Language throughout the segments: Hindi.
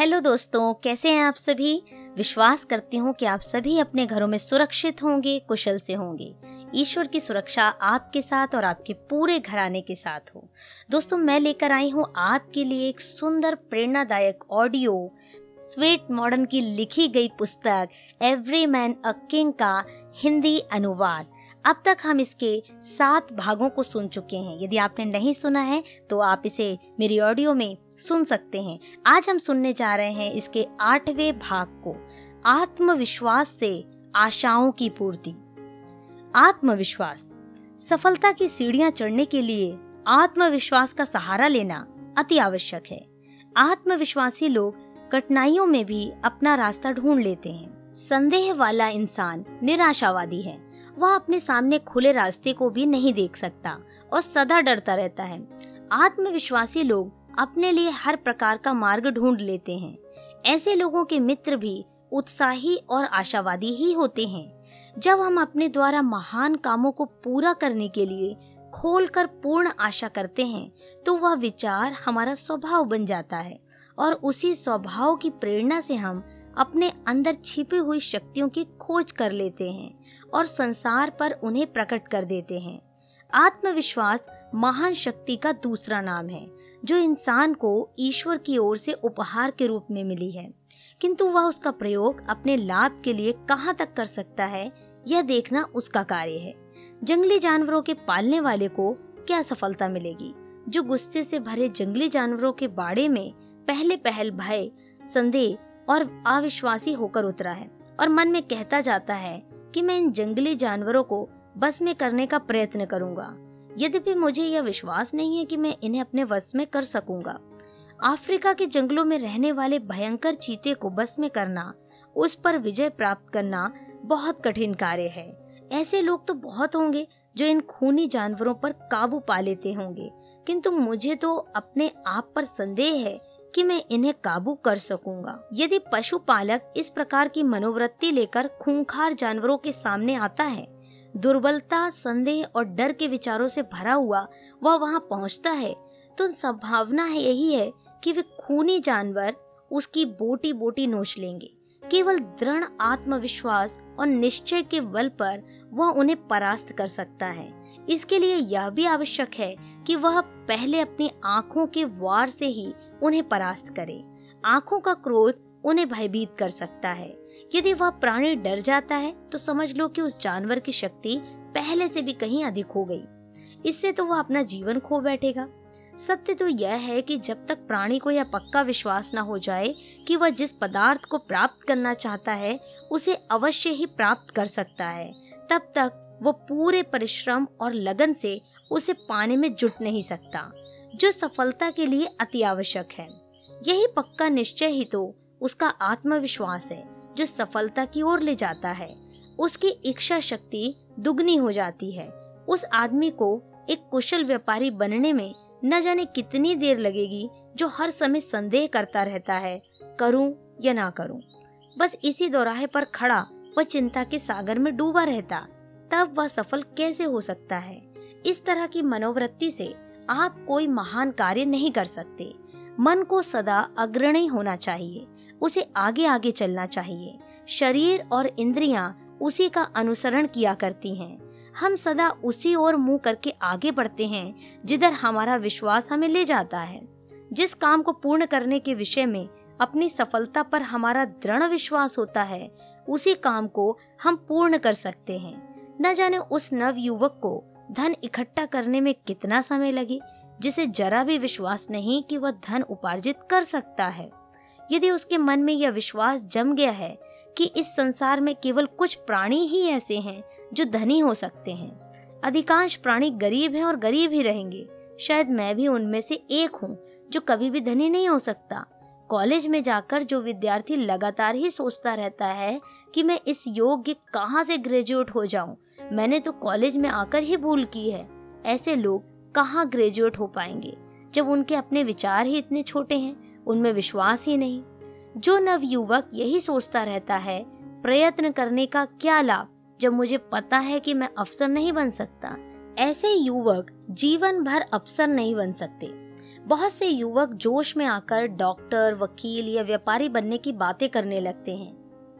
हेलो दोस्तों, कैसे हैं आप सभी? विश्वास करती हूँ कि आप सभी अपने घरों में सुरक्षित होंगे, कुशल से होंगे। ईश्वर की सुरक्षा आपके साथ और आपके पूरे घराने के साथ हो। दोस्तों, मैं लेकर आई हूँ आपके लिए एक सुंदर, प्रेरणादायक ऑडियो। स्वेट मॉडर्न की लिखी गई पुस्तक, एवरी मैन अ किंग का हिंदी अनुवाद। अब तक हम इसके सात भागों को सुन चुके हैं। यदि आपने नहीं सुना है तो आप इसे मेरी ऑडियो में सुन सकते हैं। आज हम सुनने जा रहे हैं इसके आठवें भाग को, आत्मविश्वास से आशाओं की पूर्ति। आत्मविश्वास, सफलता की सीढ़ियाँ चढ़ने के लिए आत्मविश्वास का सहारा लेना अति आवश्यक है। आत्मविश्वासी लोग कठिनाइयों में भी अपना रास्ता ढूंढ लेते हैं। संदेह वाला इंसान निराशावादी है। वह अपने सामने खुले रास्ते को भी नहीं देख सकता और सदा डरता रहता है। आत्मविश्वासी लोग अपने लिए हर प्रकार का मार्ग ढूंढ लेते हैं। ऐसे लोगों के मित्र भी उत्साही और आशावादी ही होते हैं। जब हम अपने द्वारा महान कामों को पूरा करने के लिए खोलकर पूर्ण आशा करते हैं तो वह विचार हमारा स्वभाव बन जाता है और उसी स्वभाव की प्रेरणा से हम अपने अंदर छिपी हुई शक्तियों की खोज कर लेते हैं और संसार पर उन्हें प्रकट कर देते हैं। आत्मविश्वास महान शक्ति का दूसरा नाम है। जो इंसान को ईश्वर की ओर से उपहार के रूप में मिली है। किंतु वह उसका प्रयोग अपने लाभ के लिए कहाँ तक कर सकता है, यह देखना उसका कार्य है। जंगली जानवरों के पालने वाले को क्या सफलता मिलेगी? जो गुस्से से भरे जंगली जानवरों के बाड़े में पहले पहल, भय, संदेह और अविश्वासी होकर उतरा है और मन में कहता जाता है कि मैं इन जंगली जानवरों को बस में करने का प्रयत्न करूँगा। यद्यपि मुझे यह विश्वास नहीं है कि मैं इन्हें अपने वश में कर सकूँगा। अफ्रीका के जंगलों में रहने वाले भयंकर चीते को बस में करना, उस पर विजय प्राप्त करना बहुत कठिन कार्य है। ऐसे लोग तो बहुत होंगे जो इन खूनी जानवरों पर काबू पा लेते होंगे। किंतु मुझे तो अपने आप पर संदेह है कि मैं इन्हें काबू कर सकूँगा। यदि पशुपालक इस प्रकार की मनोवृत्ति लेकर खूंखार जानवरों के सामने आता है दुर्बलता, संदेह और डर के विचारों से भरा हुआ वह वहाँ पहुँचता है तो संभावना है यही है कि वे खूनी जानवर उसकी बोटी बोटी नोच लेंगे। केवल दृढ़ आत्मविश्वास और निश्चय के बल पर वह उन्हें परास्त कर सकता है। इसके लिए यह भी आवश्यक है कि वह पहले अपनी आँखों के वार से ही उन्हें परास्त करे। आँखों का क्रोध उन्हें भयभीत कर सकता है। यदि वह प्राणी डर जाता है तो समझ लो कि उस जानवर की शक्ति पहले से भी कहीं अधिक हो गई। इससे तो वह अपना जीवन खो बैठेगा। सत्य तो यह है कि जब तक प्राणी को यह पक्का विश्वास न हो जाए कि वह जिस पदार्थ को प्राप्त करना चाहता है, उसे अवश्य ही प्राप्त कर सकता है, तब तक वो पूरे परिश्रम और लगन से उसे पाने में जुट नहीं सकता, जो सफलता के लिए अति आवश्यक है। यही पक्का निश्चय ही तो उसका आत्मविश्वास है। जो सफलता की ओर ले जाता है, उसकी इच्छा शक्ति दुगनी हो जाती है। उस आदमी को एक कुशल व्यापारी बनने में न जाने कितनी देर लगेगी जो हर समय संदेह करता रहता है, करूँ या ना करूँ। बस इसी दौराहे पर खड़ा वह चिंता के सागर में डूबा रहता, तब वह सफल कैसे हो सकता है? इस तरह की मनोवृत्ति से आप कोई महान कार्य नहीं कर सकते। मन को सदा अग्रणी होना चाहिए। उसे आगे आगे चलना चाहिए। शरीर और इंद्रियाँ उसी का अनुसरण किया करती हैं। हम सदा उसी ओर मुँह करके आगे बढ़ते हैं, जिधर हमारा विश्वास हमें ले जाता है। जिस काम को पूर्ण करने के विषय में अपनी सफलता पर हमारा दृढ़ विश्वास होता है, उसी काम को हम पूर्ण कर सकते हैं। न जाने उस नव युवक को धन इकट्ठा करने में कितना समय लगे, जिसे जरा भी विश्वास नहीं कि वह धन उपार्जित कर सकता है। यदि उसके मन में यह विश्वास जम गया है कि इस संसार में केवल कुछ प्राणी ही ऐसे हैं जो धनी हो सकते हैं। अधिकांश प्राणी गरीब हैं और गरीब ही रहेंगे। शायद मैं भी उनमें से एक हूँ जो कभी भी धनी नहीं हो सकता। कॉलेज में जाकर जो विद्यार्थी लगातार ही सोचता रहता है कि मैं इस योग्य कहाँ से ग्रेजुएट हो जाऊँ, मैंने तो कॉलेज में आकर ही भूल की है। ऐसे लोग कहाँ ग्रेजुएट हो पाएँगे जब उनके अपने विचार ही इतने छोटे हैं? उनमें विश्वास ही नहीं। जो नव युवक यही सोचता रहता है, प्रयत्न करने का क्या लाभ, जब मुझे पता है कि मैं अफसर नहीं बन सकता? ऐसे युवक जीवन भर अफसर नहीं बन सकते। बहुत से युवक जोश में आकर डॉक्टर, वकील या व्यापारी बनने की बातें करने लगते हैं।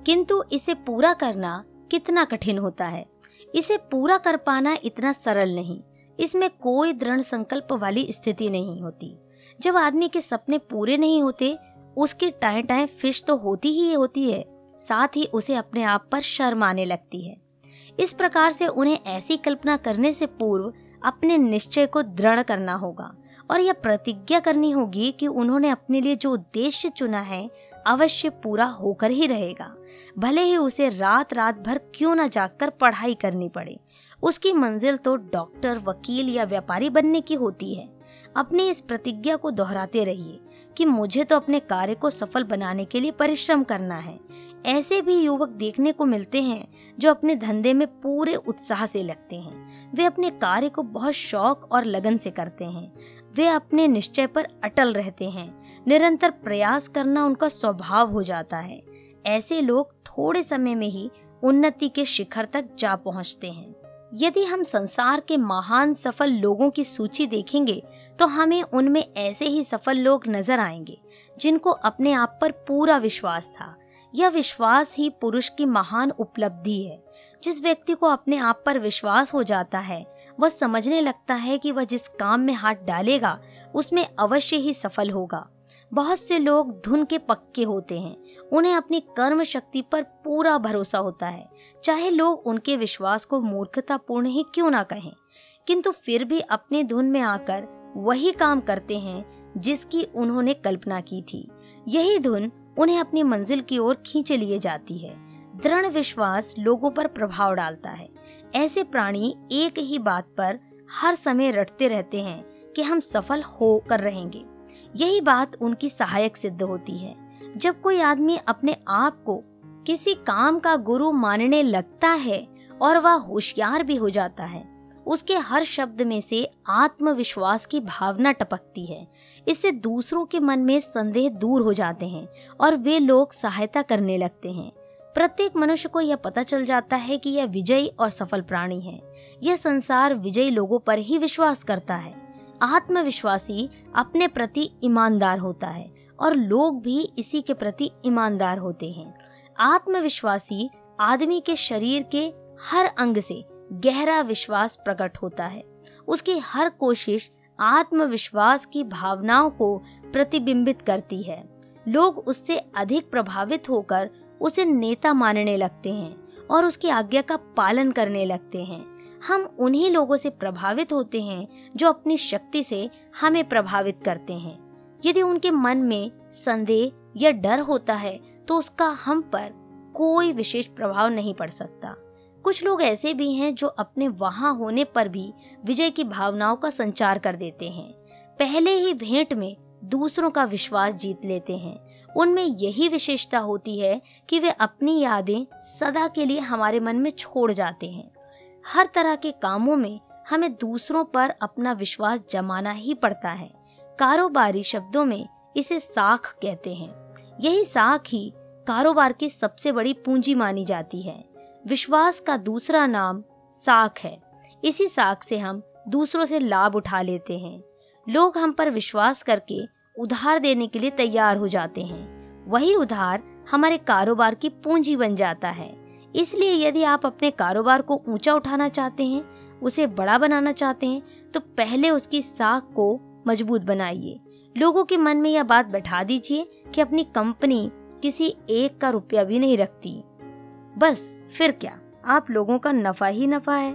किंतु इसे पूरा करना कितना कठिन होता है। इसे पूरा कर पाना इतना सरल नहीं। इसमें कोई दृढ़ संकल्प वाली स्थिति नहीं होती। जब आदमी के सपने पूरे नहीं होते, उसकी टाए टाए फ़िश तो होती ही होती है, साथ ही उसे अपने आप पर शर्म आने लगती है। इस प्रकार से उन्हें ऐसी कल्पना करने से पूर्व अपने निश्चय को दृढ़ करना होगा और यह प्रतिज्ञा करनी होगी कि उन्होंने अपने लिए जो उद्देश्य चुना है, अवश्य पूरा होकर ही रहेगा। भले ही उसे रात रात भर क्यों न जाकर पढ़ाई करनी पड़े। उसकी मंजिल तो डॉक्टर, वकील या व्यापारी बनने की होती है। अपनी इस प्रतिज्ञा को दोहराते रहिए कि मुझे तो अपने कार्य को सफल बनाने के लिए परिश्रम करना है। ऐसे भी युवक देखने को मिलते हैं, जो अपने धंधे में पूरे उत्साह से लगते हैं। वे अपने कार्य को बहुत शौक और लगन से करते हैं। वे अपने निश्चय पर अटल रहते हैं। निरंतर प्रयास करना उनका स्वभाव हो जाता है। ऐसे लोग थोड़े समय में ही उन्नति के शिखर तक जा पहुँचते हैं। यदि हम संसार के महान सफल लोगों की सूची देखेंगे तो हमें उनमें ऐसे ही सफल लोग नज़र आएँगे, जिनको अपने आप पर पूरा विश्वास था। यह विश्वास ही पुरुष की महान उपलब्धि है। जिस व्यक्ति को अपने आप पर विश्वास हो जाता है, वह समझने लगता है कि वह जिस काम में हाथ डालेगा, उसमें अवश्य ही सफल होगा। बहुत से लोग धुन के पक्के होते हैं। उन्हें अपनी कर्म शक्ति पर पूरा भरोसा होता है। चाहे लोग उनके विश्वास को मूर्खतापूर्ण ही क्यों ना कहें। किंतु फिर भी अपने धुन में आकर वही काम करते हैं जिसकी उन्होंने कल्पना की थी। यही धुन उन्हें अपनी मंजिल की ओर खींचे लिए जाती है। दृढ़ विश्वास लोगों पर प्रभाव डालता है। ऐसे प्राणी एक ही बात पर हर समय रटते रहते हैं कि हम सफल हो कर रहेंगे। यही बात उनकी सहायक सिद्ध होती है। जब कोई आदमी अपने आप को किसी काम का गुरु मानने लगता है और वह होशियार भी हो जाता है, उसके हर शब्द में से आत्मविश्वास की भावना टपकती है। इससे दूसरों के मन में संदेह दूर हो जाते हैं और वे लोग सहायता करने लगते हैं। प्रत्येक मनुष्य को यह पता चल जाता है कि यह विजयी और सफल प्राणी है। यह संसार विजयी लोगों पर ही विश्वास करता है। आत्मविश्वासी अपने प्रति ईमानदार होता है और लोग भी इसी के प्रति ईमानदार होते हैं। आत्मविश्वासी आदमी के शरीर के हर अंग से गहरा विश्वास प्रकट होता है। उसकी हर कोशिश आत्मविश्वास की भावनाओं को प्रतिबिंबित करती है। लोग उससे अधिक प्रभावित होकर उसे नेता मानने लगते हैं और उसकी आज्ञा का पालन करने लगते हैं। हम उन्हीं लोगों से प्रभावित होते हैं जो अपनी शक्ति से हमें प्रभावित करते हैं। यदि उनके मन में संदेह या डर होता है तो उसका हम पर कोई विशेष प्रभाव नहीं पड़ सकता। कुछ लोग ऐसे भी हैं जो अपने वहाँ होने पर भी विजय की भावनाओं का संचार कर देते हैं। पहले ही भेंट में दूसरों का विश्वास जीत लेते हैं। उनमें यही विशेषता होती है कि वे अपनी यादें सदा के लिए हमारे मन में छोड़ जाते हैं। हर तरह के कामों में हमें दूसरों पर अपना विश्वास जमाना ही पड़ता है। कारोबारी शब्दों में इसे साख कहते हैं। यही साख ही कारोबार की सबसे बड़ी पूंजी मानी जाती है। विश्वास का दूसरा नाम साख है। इसी साख से हम दूसरों से लाभ उठा लेते हैं। लोग हम पर विश्वास करके उधार देने के लिए तैयार हो जाते हैं। वही उधार हमारे कारोबार की पूंजी बन जाता है। इसलिए यदि आप अपने कारोबार को ऊँचा उठाना चाहते हैं, उसे बड़ा बनाना चाहते हैं तो पहले उसकी साख को मज़बूत बनाइए। लोगों के मन में यह बात बैठा दीजिए कि अपनी कंपनी किसी एक का रुपया भी नहीं रखती। बस, फिर क्या? आप लोगों का नफा ही नफा है।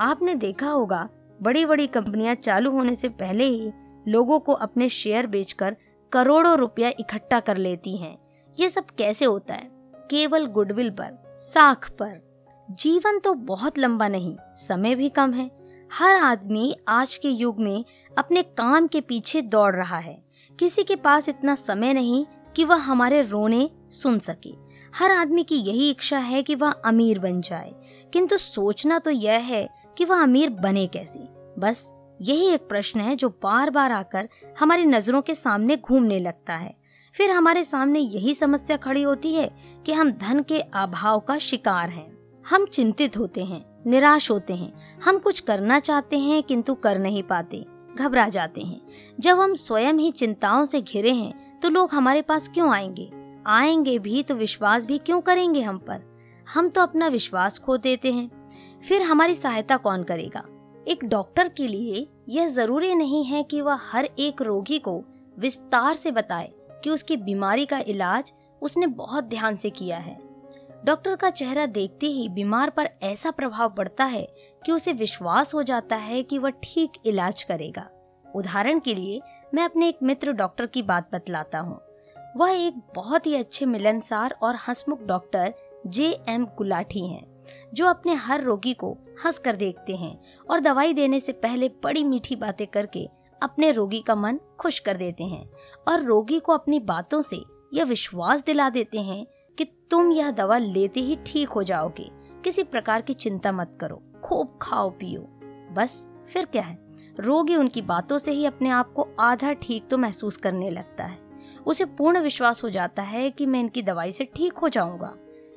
आपने देखा होगा बड़ी बड़ी कंपनियाँ चालू होने से पहले ही लोगों को अपने शेयर बेचकर करोड़ों रुपया इकट्ठा कर लेती हैं। ये सब कैसे होता है? केवल गुडविल पर, साख पर। जीवन तो बहुत लंबा नहीं, समय भी कम है। हर आदमी आज के युग में अपने काम के पीछे दौड़ रहा है। किसी के पास इतना समय नहीं कि वह हमारे रोने सुन सके। हर आदमी की यही इच्छा है कि वह अमीर बन जाए। किंतु सोचना तो यह है कि वह अमीर बने कैसे। बस यही एक प्रश्न है जो बार बार आकर हमारी नज़रों के सामने घूमने लगता है। फिर हमारे सामने यही समस्या खड़ी होती है कि हम धन के अभाव का शिकार हैं। हम चिंतित होते हैं, निराश होते हैं। हम कुछ करना चाहते हैं किंतु कर नहीं पाते, घबरा जाते हैं। जब हम स्वयं ही चिंताओं से घिरे हैं तो लोग हमारे पास क्यों आएँगे? आएँगे भी तो विश्वास भी क्यों करेंगे हम पर? हम तो अपना विश्वास खो देते हैं। फिर हमारी सहायता कौन करेगा? एक डॉक्टर के लिए यह ज़रूरी नहीं है कि वह हर एक रोगी को विस्तार से बताए। कि उसकी बीमारी का इलाज उसने बहुत ध्यान से किया है। डॉक्टर का चेहरा देखते ही बीमार पर ऐसा प्रभाव पड़ता है कि उसे विश्वास हो जाता है कि वह ठीक इलाज करेगा। उदाहरण के लिए, मैं अपने एक मित्र डॉक्टर की बात बतलाता हूँ। वह एक बहुत ही अच्छे मिलनसार और हंसमुख डॉक्टर जे एम गुलाठी हैं, जो अपने हर रोगी को हंस कर देखते हैं और दवाई देने से पहले बड़ी मीठी बातें करके अपने रोगी का मन खुश कर देते हैं और रोगी को अपनी बातों से यह विश्वास दिला देते हैं कि तुम यह दवा लेते ही ठीक हो जाओगे। किसी प्रकार की चिंता मत करो, खूब खाओ, पियो। बस, फिर क्या है? रोगी उनकी बातों से ही अपने आप को आधा ठीक तो महसूस करने लगता है। उसे पूर्ण विश्वास हो जाता है कि मैं इनकी दवाई से ठीक हो जाऊँगा।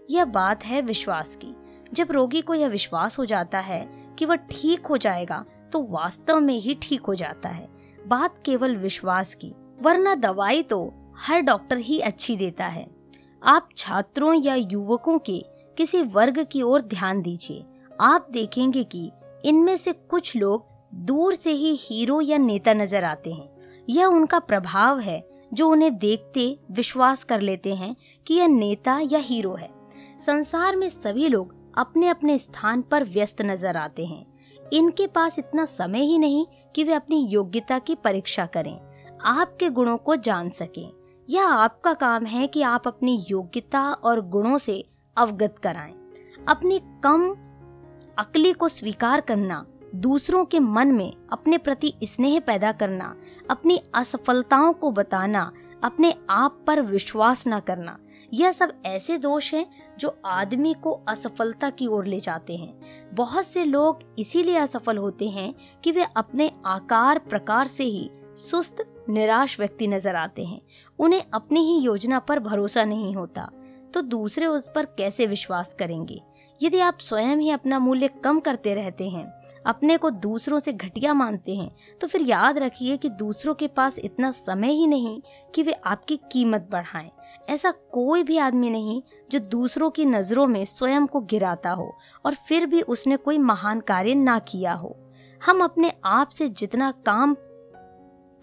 यह बात है विश्वास की। जब रोगी को यह विश्वास हो जाता है कि वह ठीक हो जाएगा तो वास्तव में ही ठीक हो जाता है। बात केवल विश्वास की, वरना दवाई तो हर डॉक्टर ही अच्छी देता है। आप छात्रों या युवकों के किसी वर्ग की ओर ध्यान दीजिए। आप देखेंगे कि इनमें से कुछ लोग दूर से ही हीरो या नेता नज़र आते हैं। यह उनका प्रभाव है, जो उन्हें देखते विश्वास कर लेते हैं कि यह नेता या हीरो है। संसार में सभी लोग अपने अपने स्थान पर व्यस्त नज़र आते हैं। इनके पास इतना समय ही नहीं कि वे अपनी योग्यता की परीक्षा करें, आपके गुणों को जान सकें। यह आपका काम है कि आप अपनी योग्यता और गुणों से अवगत कराएँ। अपनी कम अकली को स्वीकार करना, दूसरों के मन में अपने प्रति स्नेह पैदा करना, अपनी असफलताओं को बताना, अपने आप पर विश्वास न करना, यह सब ऐसे दोष हैं जो आदमी को असफलता की ओर ले जाते हैं। बहुत से लोग इसीलिए असफल होते हैं कि वे अपने आकार, प्रकार से ही सुस्त, निराश व्यक्ति नज़र आते हैं। उन्हें अपनी ही योजना पर भरोसा नहीं होता। तो दूसरे उस पर कैसे विश्वास करेंगे? यदि आप स्वयं ही अपना मूल्य कम करते रहते हैं, अपने को दूसरों से घटिया मानते हैं तो फिर याद रखिए कि दूसरों के पास इतना समय ही नहीं कि वे आपकी कीमत बढ़ाएँ। ऐसा कोई भी आदमी नहीं जो दूसरों की नज़रों में स्वयं को गिराता हो और फिर भी उसने कोई महान कार्य ना किया हो। हम अपने आप से जितना काम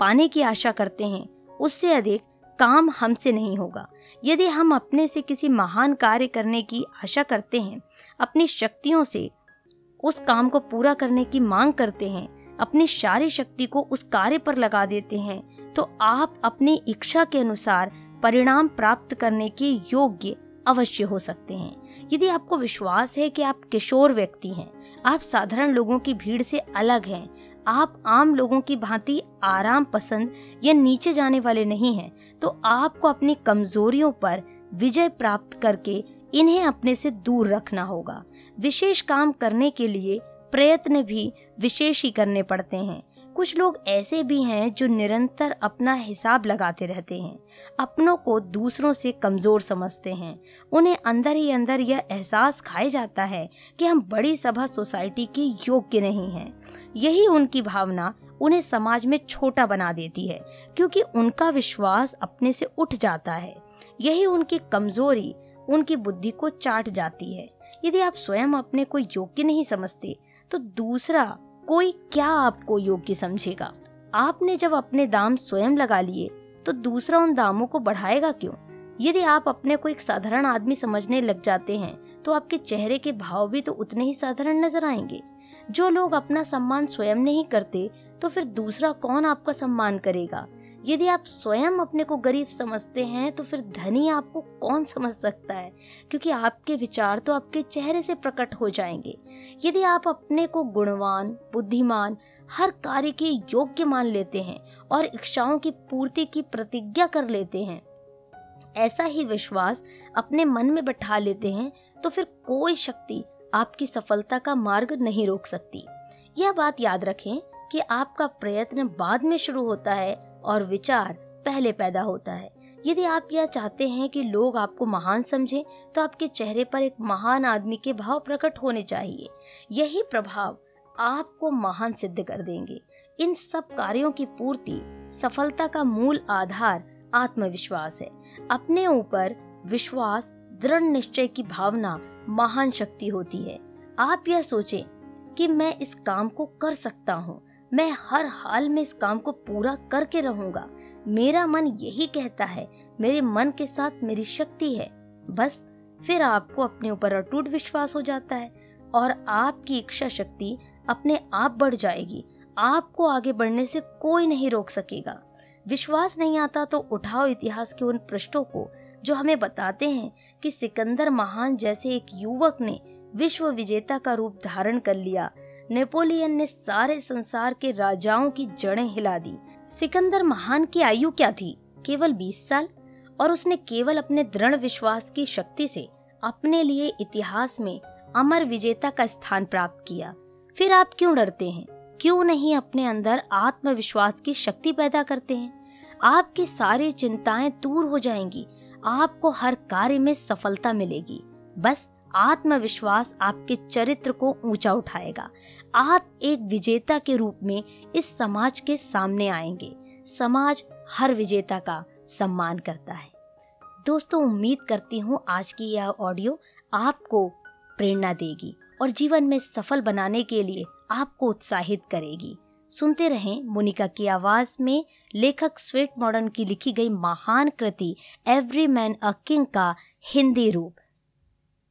पाने की आशा करते हैं, उससे अधिक काम हमसे नहीं होगा। यदि हम अपने से किसी महान कार्य करने की आशा करते हैं, अपनी शक्तियों से उस काम को पूरा करने की मांग करते हैं, अपनी सारी शक्ति को उस कार्य पर लगा देते हैं तो आप अपनी इच्छा के अनुसार परिणाम प्राप्त करने के योग्य अवश्य हो सकते हैं। यदि आपको विश्वास है कि आप किशोर व्यक्ति हैं, आप साधारण लोगों की भीड़ से अलग हैं, आप आम लोगों की भांति आराम पसंद या नीचे जाने वाले नहीं हैं तो आपको अपनी कमजोरियों पर विजय प्राप्त करके इन्हें अपने से दूर रखना होगा। विशेष काम करने के लिए प्रयत्न भी विशेष ही करने पड़ते हैं। कुछ लोग ऐसे भी हैं जो निरंतर अपना हिसाब लगाते रहते हैं, अपनों को दूसरों से कमज़ोर समझते हैं। उन्हें अंदर ही अंदर यह एहसास खाया जाता है कि हम बड़ी सभा सोसाइटी के योग्य नहीं हैं। यही उनकी भावना उन्हें समाज में छोटा बना देती है, क्योंकि उनका विश्वास अपने से उठ जाता है। यही उनकी कमज़ोरी, उनकी बुद्धि को चाट जाती है। यदि आप स्वयं अपने को योग्य नहीं समझते तो दूसरा कोई क्या आपको योग्य समझेगा? आपने जब अपने दाम स्वयं लगा लिए तो दूसरा उन दामों को बढ़ाएगा क्यों? यदि आप अपने को एक साधारण आदमी समझने लग जाते हैं तो आपके चेहरे के भाव भी तो उतने ही साधारण नज़र आएँगे। जो लोग अपना सम्मान स्वयं नहीं करते तो फिर दूसरा कौन आपका सम्मान करेगा? यदि आप स्वयं अपने को गरीब समझते हैं तो फिर धनी आपको कौन समझ सकता है? क्योंकि आपके विचार तो आपके चेहरे से प्रकट हो जाएँगे। यदि आप अपने को गुणवान, बुद्धिमान, हर कार्य के योग्य मान लेते हैं और इच्छाओं की पूर्ति की प्रतिज्ञा कर लेते हैं, ऐसा ही विश्वास अपने मन में बैठा लेते हैं तो फिर कोई शक्ति आपकी सफलता का मार्ग नहीं रोक सकती। यह बात याद रखें कि आपका प्रयत्न बाद में शुरू होता है और विचार पहले पैदा होता है। यदि आप यह चाहते हैं कि लोग आपको महान समझें तो आपके चेहरे पर एक महान आदमी के भाव प्रकट होने चाहिए। यही प्रभाव आपको महान सिद्ध कर देंगे। इन सब कार्यों की पूर्ति, सफलता का मूल आधार आत्मविश्वास है। अपने ऊपर विश्वास, दृढ़ निश्चय की भावना, महान शक्ति होती है। आप यह सोचें कि मैं इस काम को कर सकता हूँ। मैं हर हाल में इस काम को पूरा करके रहूँगा। मेरा मन यही कहता है, मेरे मन के साथ मेरी शक्ति है। बस, फिर आपको अपने ऊपर अटूट विश्वास हो जाता है और आपकी इच्छा शक्ति अपने आप बढ़ जाएगी। आपको आगे बढ़ने से कोई नहीं रोक सकेगा। विश्वास नहीं आता तो उठाओ इतिहास के उन पृष्ठों को, जो हमें बताते हैं कि सिकंदर महान जैसे एक युवक ने विश्व विजेता का रूप धारण कर लिया। नेपोलियन ने सारे संसार के राजाओं की जड़ें हिला दी। सिकंदर महान की आयु क्या थी? केवल 20 साल? और उसने केवल अपने दृढ़ विश्वास की शक्ति से अपने लिए इतिहास में अमर विजेता का स्थान प्राप्त किया। फिर आप क्यों डरते हैं? क्यों नहीं अपने अंदर आत्मविश्वास की शक्ति पैदा करते हैं? आपकी सारी चिंताएँ दूर हो जाएँगी। आपको हर कार्य में सफलता मिलेगी। बस आत्मविश्वास आपके चरित्र को ऊँचा उठाएगा। आप एक विजेता के रूप में इस समाज के सामने आएँगे। समाज हर विजेता का सम्मान करता है। दोस्तों, उम्मीद करती हूँ आज की यह ऑडियो आपको प्रेरणा देगी और जीवन में सफल बनाने के लिए आपको उत्साहित करेगी। सुनते रहें मोनिका की आवाज़ में लेखक स्वीट मॉडर्न की लिखी गई महान कृति, एवरी मैन अ किंग का हिंदी रूप।